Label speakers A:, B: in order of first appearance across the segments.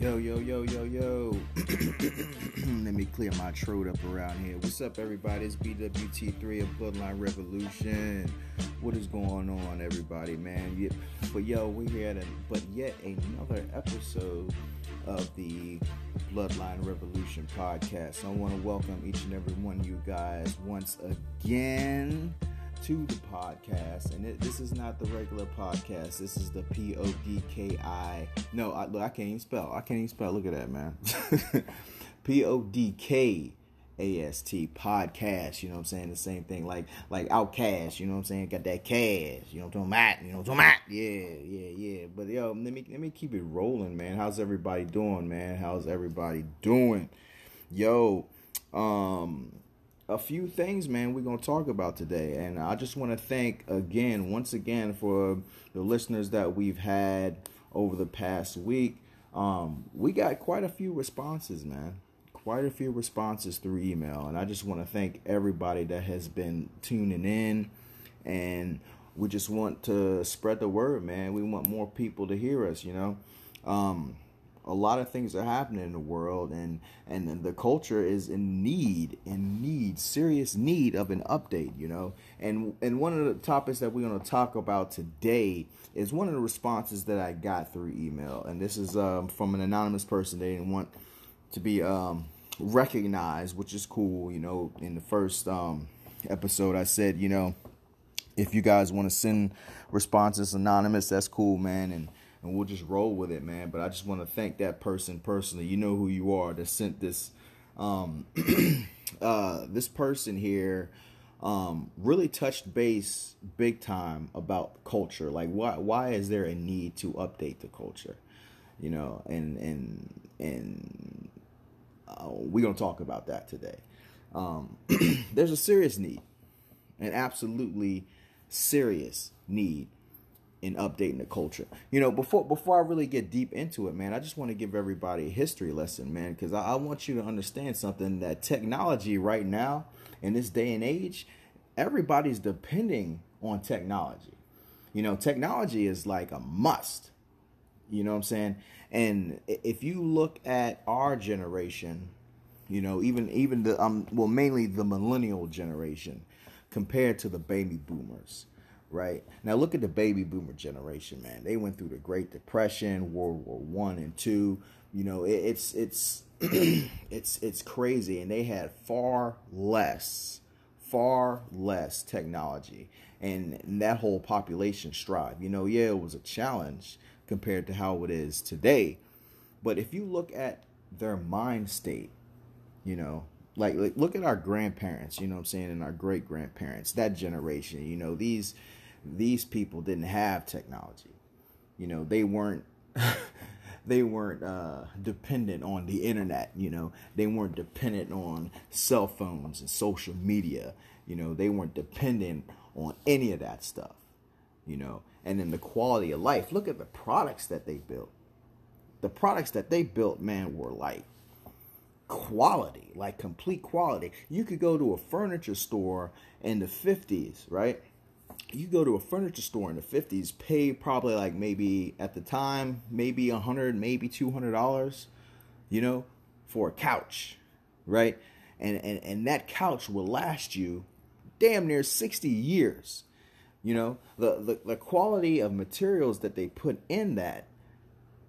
A: Yo, yo, yo, yo, yo. Let me clear my throat up around here. What's up, everybody? It's BWT3 of Bloodline Revolution. What is going on, everybody, man? But yo, we're here at a, but yet another episode of the Bloodline Revolution podcast. I want to welcome each and every one of you guys once again to the podcast, and it, this is not the regular podcast. This is the P O D K I. No, I, look, I can't even spell. I can't even spell. Look at that, man. P O D K A S T podcast. You know what I'm saying? The same thing, like like Outcast. You know what I'm saying? Got that cash. You know what I'm talking about? You know what I'm talking about? Yeah, yeah, yeah. But yo, let me let me keep it rolling, man. How's everybody doing, man? How's everybody doing? Yo, um a few things, man, we're going to talk about today. And I just want to thank again, once again, for the listeners that we've had over the past week. Um, we got quite a few responses, man. Quite a few responses through email. And I just want to thank everybody that has been tuning in. And we just want to spread the word, man. We want more people to hear us, you know. Um, a lot of things are happening in the world and and the culture is in need in need serious need of an update you know? And and one of the topics that we're going to talk about today is one of the responses that i got through email and this is um, from an anonymous person. They didn't want to be um, recognized which is cool you know? In the first um, episode i said you know if you guys want to send responses anonymous that's cool man and and we'll just roll with it, man. But I just want to thank that person personally. You know who you are that sent this. Um, uh, this person here um, really touched base big time about culture. Like, why why is there a need to update the culture? You know, and and and uh, we're gonna talk about that today. Um, there's a serious need, an absolutely serious need in updating the culture. You know, before before I really get deep into it, man, I just want to give everybody a history lesson, man, because I, I, want you to understand something that technology right now in this day and age, everybody's depending on technology. You know, technology is like a must. You know what I'm saying? And if you look at our generation, you know, even even the um well mainly the millennial generation compared to the baby boomers right? Now look at the baby boomer generation, man. They went through the Great Depression, World War One and Two. You know, it, it's it's it's it's crazy, and they had far less, far less technology, and, and that whole population strive. You know, yeah, it was a challenge compared to how it is today, but if you look at their mind state, you know, like, like look at our grandparents, you know I'm saying, and our great grandparents, that generation, you know, these these people didn't have technology. You know, they weren't they weren't uh, dependent on the internet. You know, they weren't dependent on cell phones and social media. You know, they weren't dependent on any of that stuff. You know, and then the quality of life. Look at the products that they built. The products that they built, man, were like quality, like complete quality. You could go to a furniture store in the 50s, right? You go to a furniture store in the 50s, pay probably like maybe at the time, maybe a hundred, maybe two hundred dollars, you know, for a couch, right? And, and and that couch will last you damn near 60 years. You know, the, the, the quality of materials that they put in that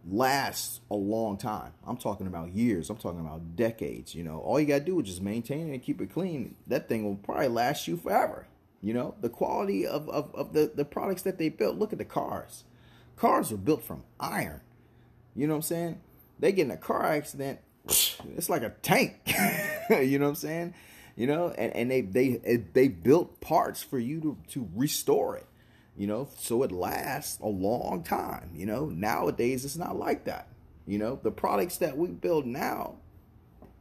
A: lasts a long time. I'm talking about years. I'm talking about decades. You know, all you gotta do is just maintain it and keep it clean. That thing will probably last you forever. You know, the quality of, of, of the, the products that they built. Look at the cars. Cars were built from iron. You know what I'm saying? They get in a car accident, it's like a tank. you know what I'm saying? You know, and, and they they they built parts for you to, to restore it, you know, so it lasts a long time. You know, nowadays it's not like that. You know, the products that we build now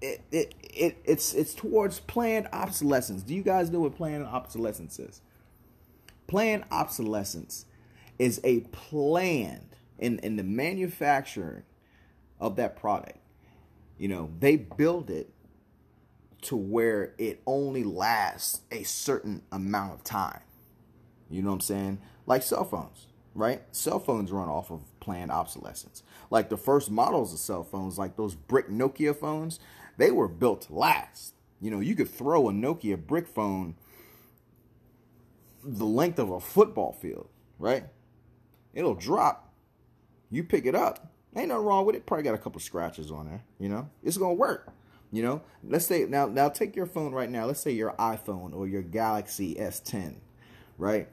A: it, it, it it's it's towards planned obsolescence. Do you guys know what planned obsolescence is? Planned obsolescence is a planned in, in the manufacturing of that product. You know, they build it to where it only lasts a certain amount of time. You know what I'm saying? Like cell phones, right? Cell phones run off of planned obsolescence. Like the first models of cell phones, like those brick Nokia phones, they were built last. You know, you could throw a Nokia brick phone the length of a football field, right? It'll drop. You pick it up. Ain't nothing wrong with it. Probably got a couple scratches on there. You know, it's gonna work. You know, let's say now now take your phone right now. Let's say your iPhone or your Galaxy S10, right?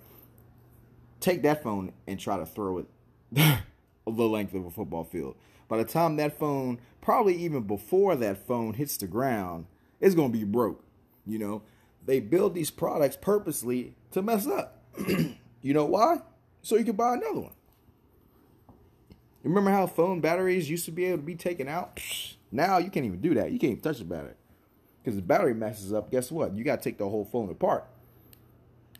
A: Take that phone and try to throw it the length of a football field. By the time that phone, probably even before that phone hits the ground, it's gonna be broke. You know, they build these products purposely to mess up. you know why? So you can buy another one. Remember how phone batteries used to be able to be taken out? Now you can't even do that. You can't even touch the battery. Because the battery messes up, guess what? You got to take the whole phone apart.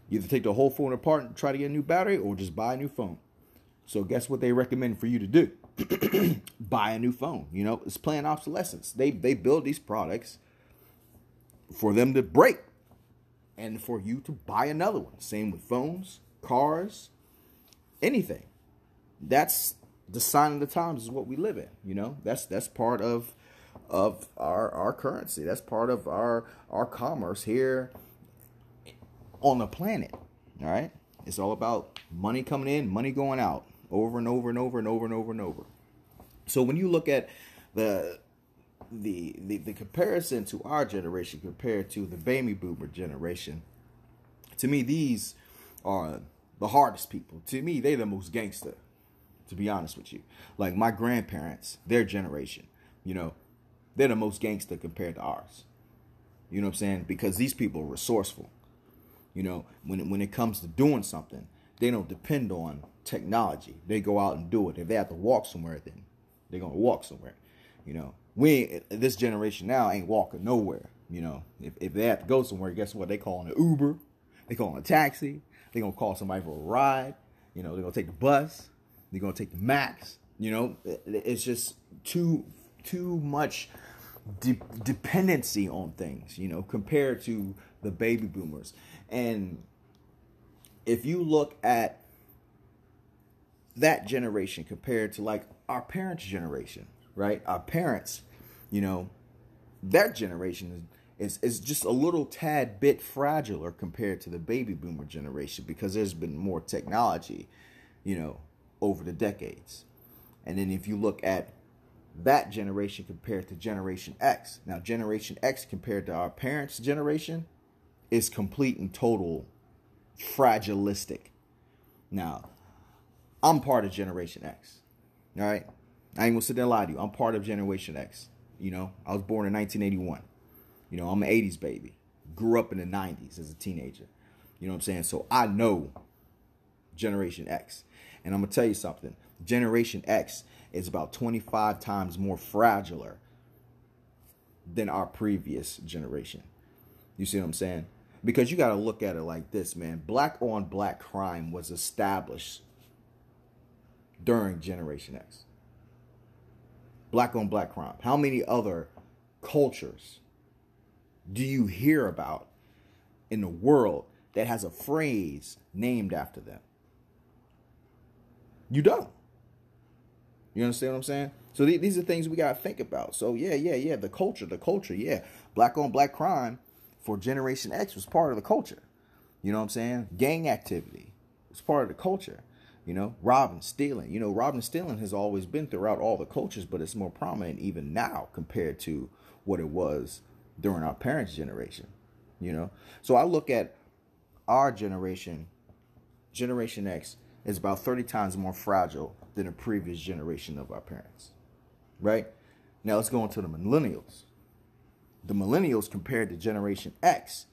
A: You either take the whole phone apart and try to get a new battery or just buy a new phone. So guess what they recommend for you to do? buy a new phone. You know, it's planned obsolescence. They they build these products for them to break and for you to buy another one. Same with phones, cars, anything. That's the sign of the times is what we live in, you know? That's that's part of of our our currency. That's part of our our commerce here on the planet. All right? It's all about money coming in, money going out over and over and over and over and over and over. So when you look at the the, the the comparison to our generation compared to the baby boomer generation, to me these are the hardest people. To me, they're the most gangster. To be honest with you, like my grandparents, their generation, you know, they're the most gangster compared to ours. You know what I'm saying? Because these people are resourceful. You know, when when it comes to doing something, they don't depend on technology. They go out and do it. If they have to walk somewhere, then they're gonna walk somewhere. You know, we this generation now ain't walking nowhere. You know, if, if they have to go somewhere, guess what? They calling an Uber, they calling a taxi, they gonna call somebody for a ride. You know, they're gonna take the bus, they're gonna take the max. You know, it's just too too much de- dependency on things. You know, compared to the baby boomers. And if you look at that generation compared to like our parents' generation, right? Our parents, you know, that generation is, is, is just a little tad bit fragiler compared to the baby boomer generation because there's been more technology, you know, over the decades. And then if you look at that generation compared to Generation X, now Generation X compared to our parents' generation is complete and total fragilistic. Now, I'm part of Generation X. All right. I ain't gonna sit there and lie to you. I'm part of Generation X. You know, I was born in 1981. You know, I'm an 80s baby. Grew up in the 90s as a teenager. You know what I'm saying? So I know Generation X. And I'm gonna tell you something. Generation X is about 25 times more fragiler than our previous generation. You see what I'm saying? Because you got to look at it like this, man. Black on black crime was established during Generation X black on black crime? How many other cultures do you hear about in the world that has a phrase named after them? You don't. You understand what I'm saying? So th- these are things we got to think about. So yeah, yeah, yeah, the culture, the culture, yeah. Black on black crime for Generation X was part of the culture. You know what I'm saying? Gang activity was part of the culture. You know, robbing, stealing. You know, robbing, stealing has always been throughout all the cultures, but it's more prominent even now compared to what it was during our parents' generation. You know, so I look at our generation, Generation X, is about 30 times more fragile than the previous generation of our parents. Right? Now let's go into the millennials. The millennials compared to Generation X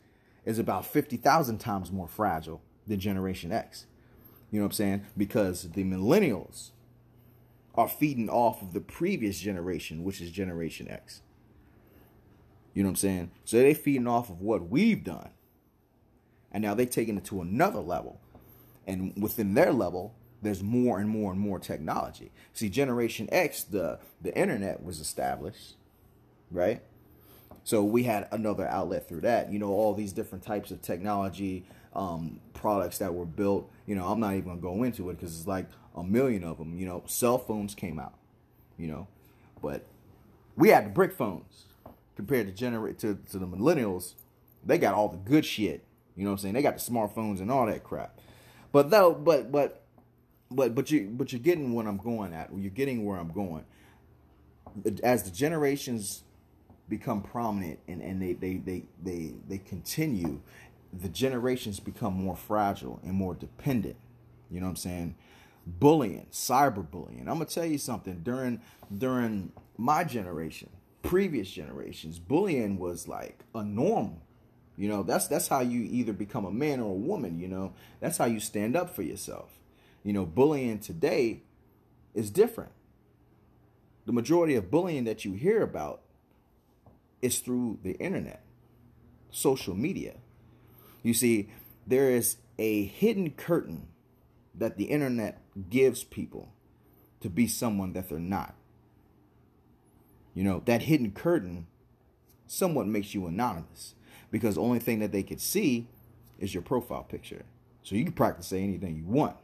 A: is about 50,000 times more fragile than Generation X. You know what I'm saying? Because the millennials are feeding off of the previous generation, which is Generation X. You know what I'm saying? So they're feeding off of what we've done. And now they're taking it to another level. And within their level, there's more and more and more technology. See, Generation X, the, the internet was established, right? So we had another outlet through that. You know, all these different types of technology um, products that were built. You know, I'm not even gonna go into it because it's like a million of them. You know, cell phones came out. you know. But we had the brick phones compared to generate to, to the millennials. They got all the good shit. You know what I'm saying? They got the smartphones and all that crap. But though, but but but but you but you're getting what I'm going at. You're getting where I'm going. As the generations become prominent and, and they, they they they they continue, the generations become more fragile and more dependent. You know what I'm saying? Bullying, cyberbullying. I'm gonna tell you something. During during my generation, previous generations, bullying was like a norm. You know, that's that's how you either become a man or a woman, you know. That's how you stand up for yourself. You know, bullying today is different. The majority of bullying that you hear about is through the internet, social media. You see, there is a hidden curtain that the internet gives people to be someone that they're not. You know, that hidden curtain somewhat makes you anonymous because the only thing that they could see is your profile picture. So you can practice say anything you want.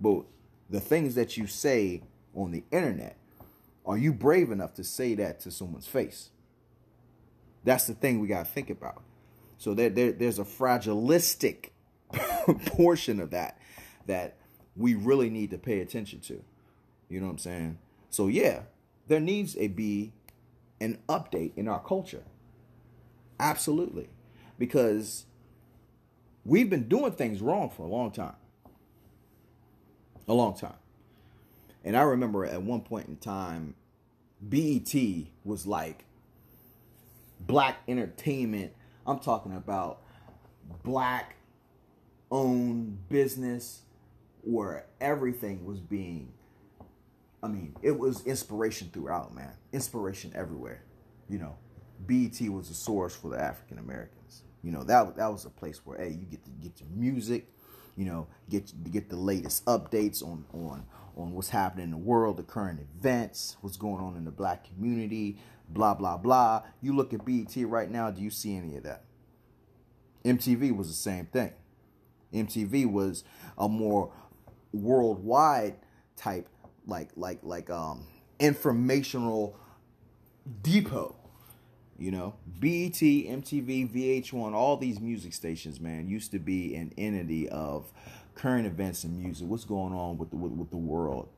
A: But the things that you say on the internet, are you brave enough to say that to someone's face? That's the thing we got to think about. So there, there, there's a fragilistic portion of that that we really need to pay attention to. You know what I'm saying? So yeah, there needs to be an update in our culture. Absolutely. Because we've been doing things wrong for a long time. A long time. And I remember at one point in time, BET was like black entertainment. I'm talking about black owned business where everything was being I mean, it was inspiration throughout, man. Inspiration everywhere. You know, BET was a source for the African Americans. You know, that that was a place where hey, you get to get your music, you know, get get the latest updates on on on what's happening in the world, the current events, what's going on in the black community, blah blah blah. You look at BET right now, do you see any of that? MTV was the same thing. MTV was a more worldwide type like like like um informational depot you know BET, MTV, VH1, all these music stations, man, used to be an entity of current events and music. What's going on with the with, with the world?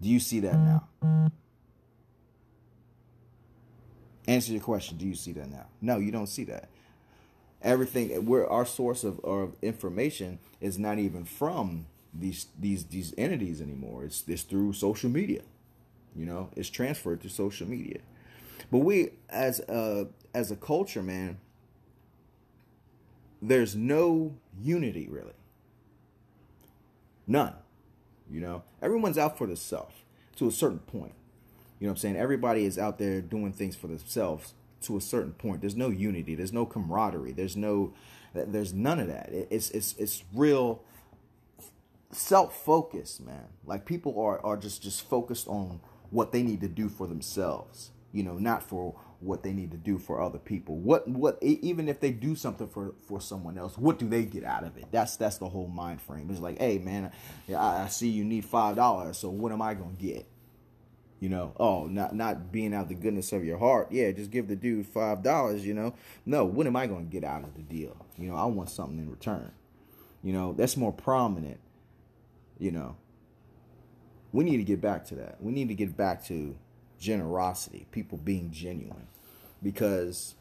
A: Do you see that now? Answer your question. Do you see that now? No, you don't see that. Everything our source of, of information is not even from these these these entities anymore. It's it's through social media. You know, it's transferred to social media. But we as a as a culture, man, there's no unity really. None. You know, everyone's out for themselves to a certain point. You know what I'm saying? Everybody is out there doing things for themselves to a certain point. There's no unity. There's no camaraderie. There's no. There's none of that. It's it's it's real self-focused, man. Like people are are just just focused on what they need to do for themselves, you know, not for what they need to do for other people. What what even if they do something for for someone else, what do they get out of it? That's that's the whole mind frame. It's like, hey man, I, I see you need five dollars, so what am I gonna get? You know, oh, not not being out of the goodness of your heart. Yeah, just give the dude five dollars. You know, no, what am I gonna get out of the deal? You know, I want something in return. You know, that's more prominent you know, we need to get back to that. We need to get back to generosity, people being genuine. Because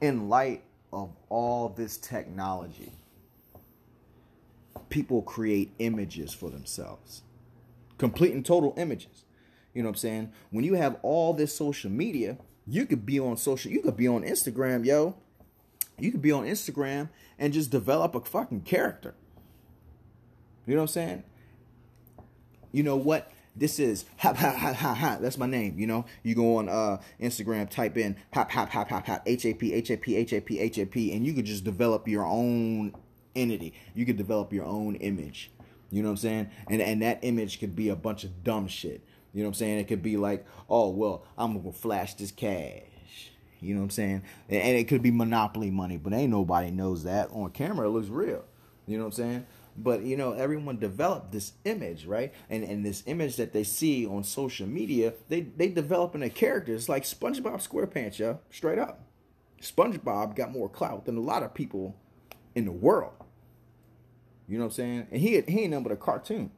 A: in light of all this technology, people create images for themselves. Complete and total images. You know what I'm saying? When you have all this social media, you could be on social, you could be on Instagram, yo. You could be on Instagram and just develop a fucking character. You know what I'm saying? You know what? This is hop hop hop hop hop. That's my name. You know, you go on uh, Instagram, type in hop hop hop hop hop H A P H A P H A P H A P, and you could just develop your own entity. You could develop your own image. You know what I'm saying? And and that image could be a bunch of dumb shit. You know what I'm saying? It could be like, oh well, I'm gonna flash this cash. You know what I'm saying? And it could be monopoly money, but ain't nobody knows that on camera. It looks real. You know what I'm saying? but you know everyone developed this image right and and this image that they see on social media they they developing a character it's like spongebob squarepants yo straight up spongebob got more clout than a lot of people in the world you know what i'm saying and he he ain't nothing but a cartoon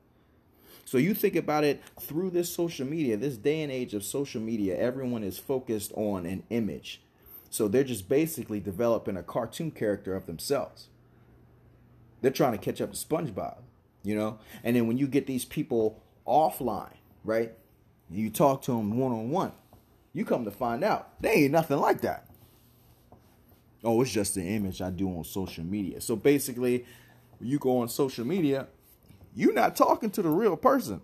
A: so you think about it through this social media this day and age of social media everyone is focused on an image so they're just basically developing a cartoon character of themselves they're trying to catch up to SpongeBob, you know? And then when you get these people offline, right? You talk to them one on one, you come to find out they ain't nothing like that. Oh, it's just the image I do on social media. So basically, you go on social media, you're not talking to the real person.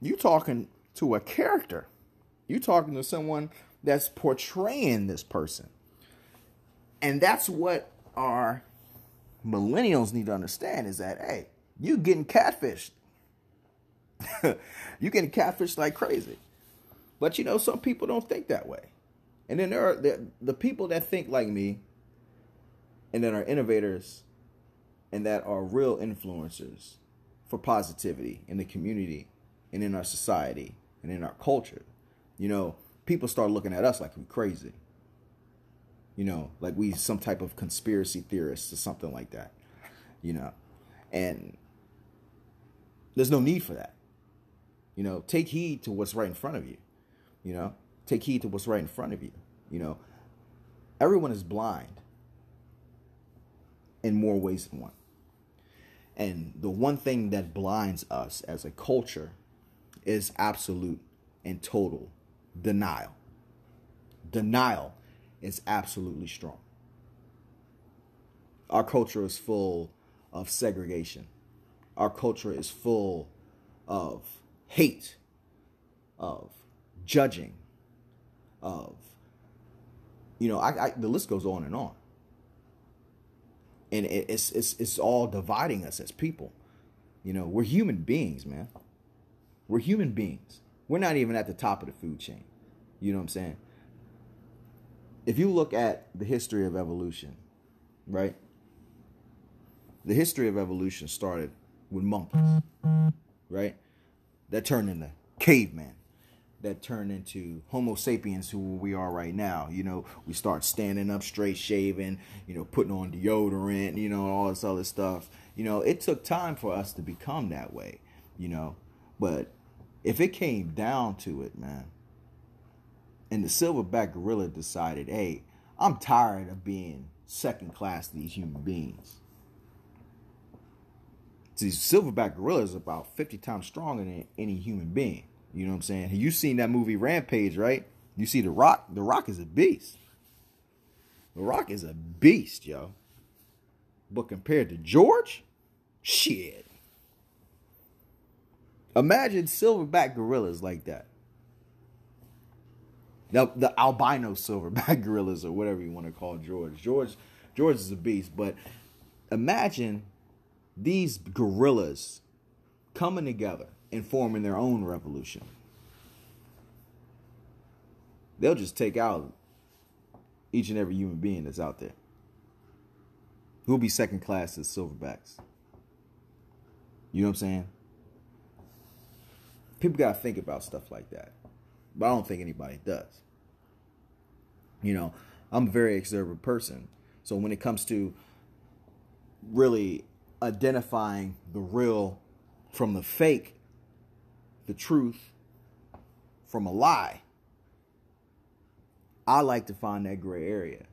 A: You're talking to a character. You're talking to someone that's portraying this person. And that's what our millennials need to understand is that hey, you're getting catfished. you getting catfished like crazy. But you know, some people don't think that way. And then there are the, the people that think like me and that are innovators and that are real influencers for positivity in the community and in our society and in our culture. You know, people start looking at us like we're crazy you know, like we some type of conspiracy theorists or something like that, you know, and there's no need for that. You know, take heed to what's right in front of you. You know, take heed to what's right in front of you. You know, everyone is blind in more ways than one. And the one thing that blinds us as a culture is absolute and total denial. Denial is absolutely strong. Our culture is full of segregation. Our culture is full of hate, of judging, of, you know, I, I the list goes on and on. And it's, it's, it's all dividing us as people. You know, we're human beings, man. We're human beings. We're not even at the top of the food chain. You know what I'm saying? if you look at the history of evolution, right? The history of evolution started with monkeys, right? That turned into cavemen. That turned into Homo sapiens, who we are right now. You know, we start standing up straight, shaving, you know, putting on deodorant, you know, all this other stuff. You know, it took time for us to become that way, you know. But if it came down to it, man, and the silverback gorilla decided, hey, I'm tired of being second class to these human beings. See, silverback gorilla is about 50 times stronger than any human being. You know what I'm saying? You seen that movie Rampage, right? You see The Rock? The Rock is a beast. The Rock is a beast, yo. But compared to George, shit. Imagine silverback gorillas like that the, the albino silverback gorillas or whatever you want to call George. George George is a beast, but imagine these gorillas coming together and forming their own revolution. They'll just take out each and every human being that's out there. Who'll be second class as silverbacks? You know what I'm saying? People got to think about stuff like that. But I don't think anybody does. You know, I'm a very observant person. So when it comes to really identifying the real from the fake, the truth from a lie, I like to find that gray area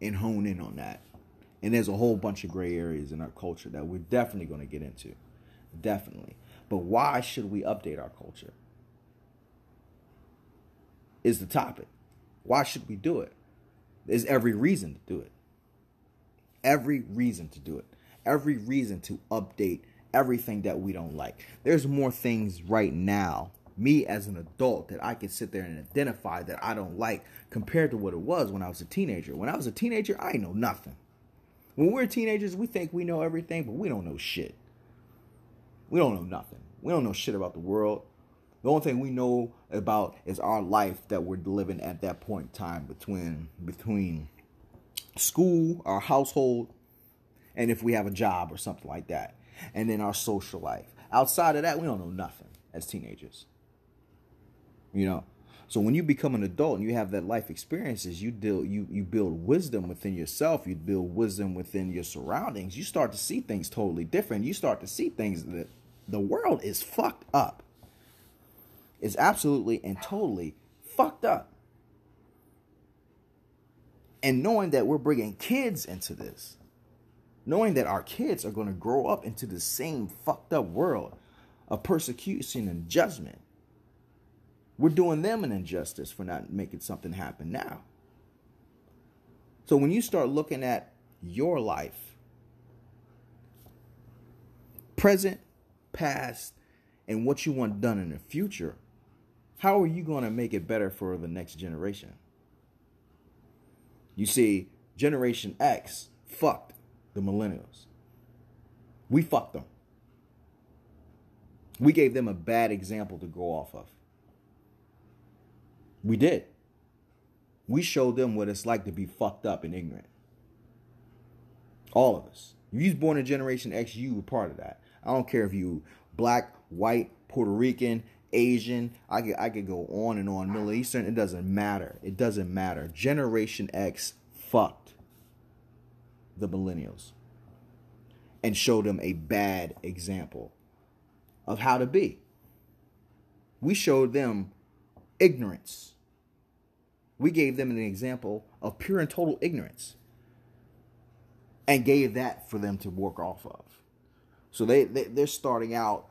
A: and hone in on that. And there's a whole bunch of gray areas in our culture that we're definitely going to get into. Definitely. But why should we update our culture? Is the topic. Why should we do it? There's every reason to do it. Every reason to do it. Every reason to update everything that we don't like. There's more things right now, me as an adult, that I can sit there and identify that I don't like compared to what it was when I was a teenager. When I was a teenager, I know nothing. When we're teenagers, we think we know everything, but we don't know shit. We don't know nothing. We don't know shit about the world. The only thing we know about is our life that we're living at that point in time between between school, our household, and if we have a job or something like that. And then our social life. Outside of that, we don't know nothing as teenagers. You know, so when you become an adult and you have that life experiences, you deal you you build wisdom within yourself, you build wisdom within your surroundings. You start to see things totally different. You start to see things that the world is fucked up. It's absolutely and totally fucked up. And knowing that we're bringing kids into this, knowing that our kids are going to grow up into the same fucked up world of persecution and judgment we're doing them an injustice for not making something happen now. So when you start looking at your life, present, past, and what you want done in the future, how are you going to make it better for the next generation? You see, Generation X fucked the millennials. We fucked them. We gave them a bad example to go off of. We did. We showed them what it's like to be fucked up and ignorant. All of us. If you was born in Generation X, you were part of that. I don't care if you black, white, Puerto Rican, Asian. I could I could go on and on. Middle Eastern. It doesn't matter. It doesn't matter. Generation X fucked the millennials and showed them a bad example of how to be. We showed them ignorance. We gave them an example of pure and total ignorance and gave that for them to work off of. So they, they they're starting out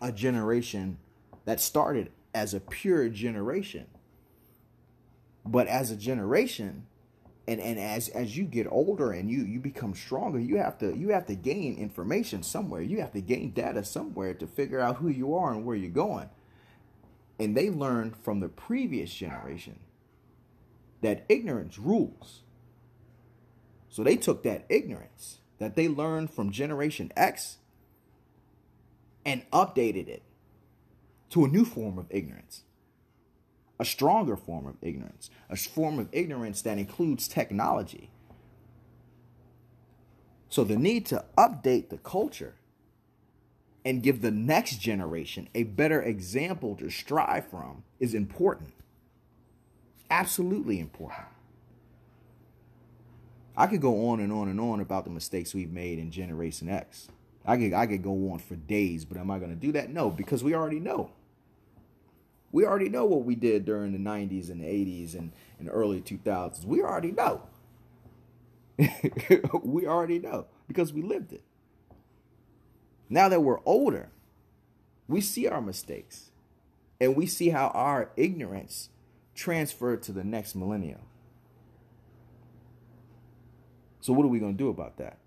A: a generation that started as a pure generation. But as a generation, and, and as as you get older and you you become stronger, you have to you have to gain information somewhere. You have to gain data somewhere to figure out who you are and where you're going. And they learned from the previous generation that ignorance rules. So they took that ignorance that they learned from Generation X and updated it to a new form of ignorance, a stronger form of ignorance, a form of ignorance that includes technology. So the need to update the culture and give the next generation a better example to strive from is important. Absolutely important. I could go on and on and on about the mistakes we've made in Generation X. I could I could go on for days, but am I going to do that? No, because we already know. We already know what we did during the 90s and the 80s and, and early 2000s. We already know. we already know because we lived it. Now that we're older, we see our mistakes and we see how our ignorance transferred to the next millennium. So, what are we going to do about that?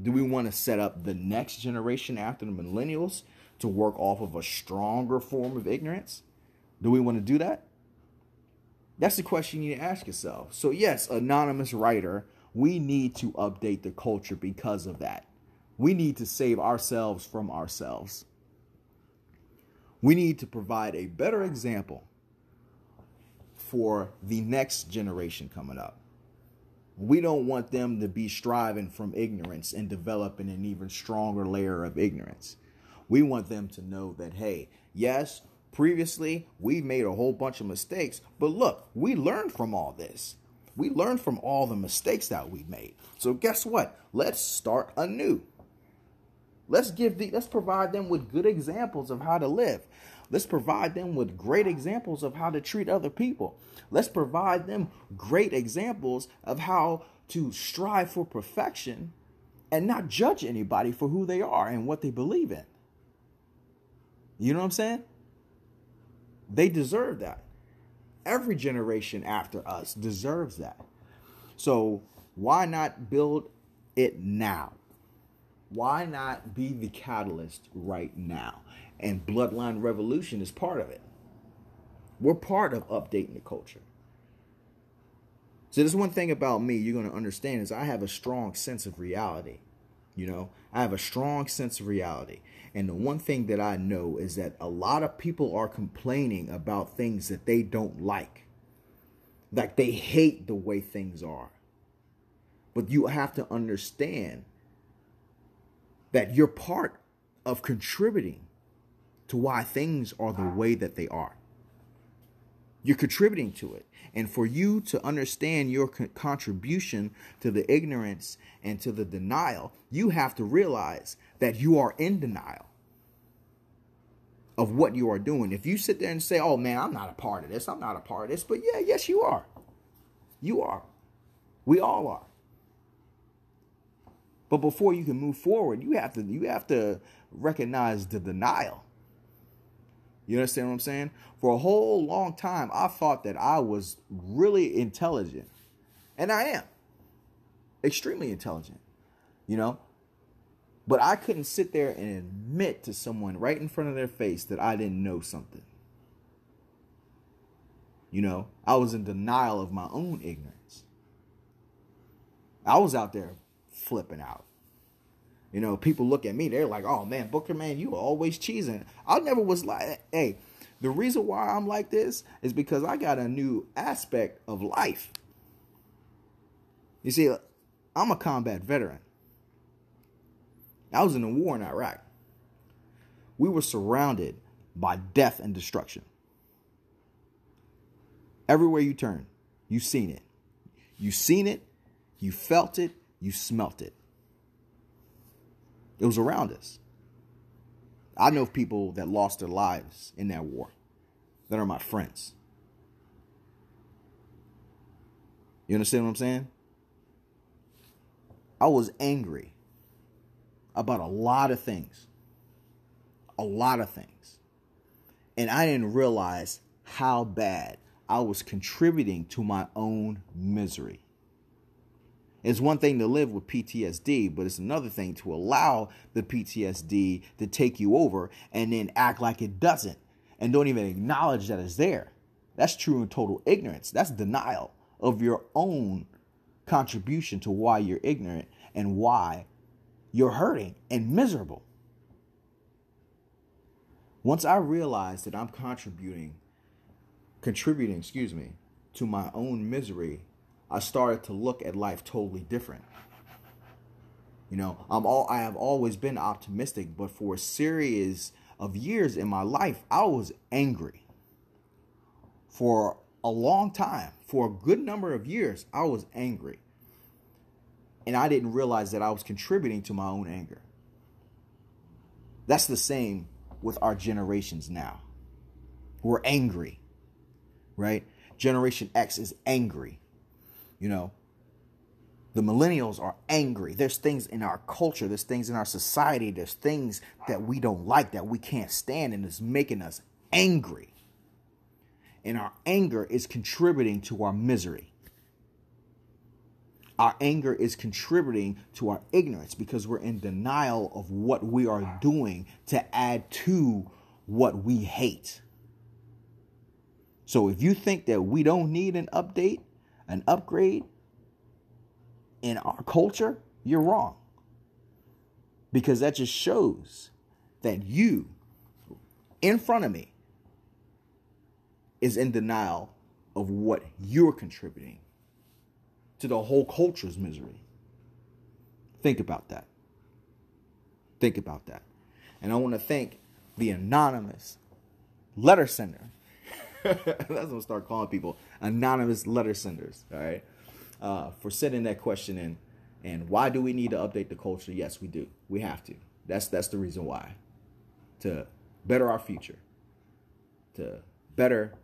A: Do we want to set up the next generation after the millennials to work off of a stronger form of ignorance? Do we want to do that? That's the question you need to ask yourself. So, yes, anonymous writer, we need to update the culture because of that. We need to save ourselves from ourselves. We need to provide a better example for the next generation coming up. We don't want them to be striving from ignorance and developing an even stronger layer of ignorance. We want them to know that, hey, yes, previously we made a whole bunch of mistakes, but look, we learned from all this. We learned from all the mistakes that we made. So, guess what? Let's start anew. Let's give the let's provide them with good examples of how to live. Let's provide them with great examples of how to treat other people. Let's provide them great examples of how to strive for perfection and not judge anybody for who they are and what they believe in. You know what I'm saying? They deserve that. Every generation after us deserves that. So why not build it now? Why not be the catalyst right now? And Bloodline Revolution is part of it. We're part of updating the culture. So there's one thing about me you're going to understand is I have a strong sense of reality. You know, I have a strong sense of reality. And the one thing that I know is that a lot of people are complaining about things that they don't like. Like they hate the way things are. But you have to understand that you're part of contributing to why things are the way that they are. You're contributing to it. And for you to understand your contribution to the ignorance and to the denial, you have to realize that you are in denial of what you are doing. If you sit there and say, oh man, I'm not a part of this, I'm not a part of this, but yeah, yes, you are. You are. We all are. But before you can move forward, you have to you have to recognize the denial. You understand what I'm saying? For a whole long time, I thought that I was really intelligent. And I am. Extremely intelligent. You know? But I couldn't sit there and admit to someone right in front of their face that I didn't know something. You know, I was in denial of my own ignorance. I was out there flipping out. You know, people look at me, they're like, oh man, Booker, man, you always cheesing. I never was like, hey, the reason why I'm like this is because I got a new aspect of life. You see, I'm a combat veteran. I was in a war in Iraq. We were surrounded by death and destruction. Everywhere you turn, you've seen it. You've seen it, you felt it, you smelt it. It was around us. I know of people that lost their lives in that war that are my friends. You understand what I'm saying? I was angry about a lot of things. A lot of things. And I didn't realize how bad I was contributing to my own misery. It's one thing to live with PTSD, but it's another thing to allow the PTSD to take you over and then act like it doesn't and don't even acknowledge that it's there. That's true and total ignorance. That's denial of your own contribution to why you're ignorant and why you're hurting and miserable. Once I realized that I'm contributing, contributing, excuse me, to my own misery I started to look at life totally different. You know, I'm all I have always been optimistic, but for a series of years in my life, I was angry. For a long time, for a good number of years, I was angry. And I didn't realize that I was contributing to my own anger. That's the same with our generations now. We're angry, right? Generation X is angry. You know, the millennials are angry. There's things in our culture, there's things in our society, there's things that we don't like, that we can't stand, and it's making us angry. And our anger is contributing to our misery. Our anger is contributing to our ignorance because we're in denial of what we are doing to add to what we hate. So if you think that we don't need an update, an upgrade in our culture, you're wrong. Because that just shows that you, in front of me, is in denial of what you're contributing to the whole culture's misery. Think about that. Think about that. And I want to thank the anonymous letter sender that's what I'm start calling people anonymous letter senders. All right, uh, for sending that question in. And why do we need to update the culture? Yes, we do. We have to. That's that's the reason why. To better our future. To better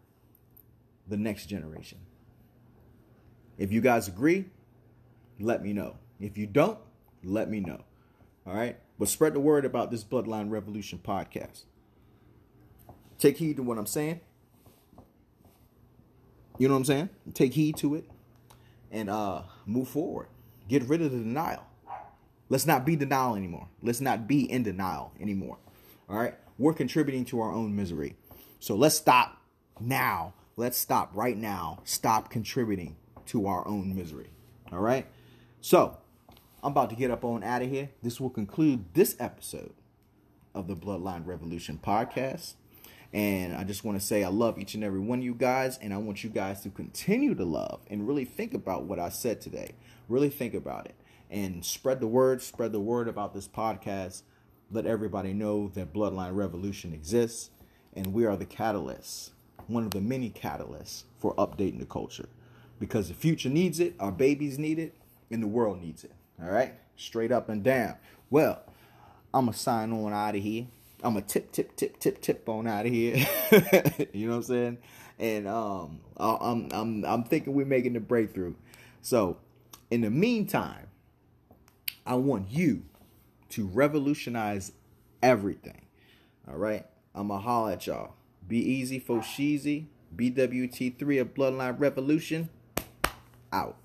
A: the next generation. If you guys agree, let me know. If you don't, let me know. All right? But spread the word about this Bloodline Revolution podcast. Take heed to what I'm saying. You know what I'm saying? Take heed to it and uh, move forward. Get rid of the denial. Let's not be denial anymore. Let's not be in denial anymore. All right? We're contributing to our own misery. So let's stop now. Let's stop right now. Stop contributing to our own misery. All right? So, I'm about to get up on out of here. This will conclude this episode of the Bloodline Revolution podcast. And I just want to say I love each and every one of you guys, and I want you guys to continue to love and really think about what I said today. Really think about it. and spread the word, spread the word about this podcast. Let everybody know that Bloodline Revolution exists and we are the catalyst, one of the many catalysts for updating the culture. Because the future needs it, our babies need it, and the world needs it. All right? Straight up and down. Well, I'm going to sign on out of here. I'm to tip, tip, tip, tip, tip on out of here. you know what I'm saying? And um, I'm, I'm, I'm thinking we're making the breakthrough. So, in the meantime, I want you to revolutionize everything. All right? I'ma holler at y'all. Be easy for Sheezy. BWT3 of Bloodline Revolution. Out.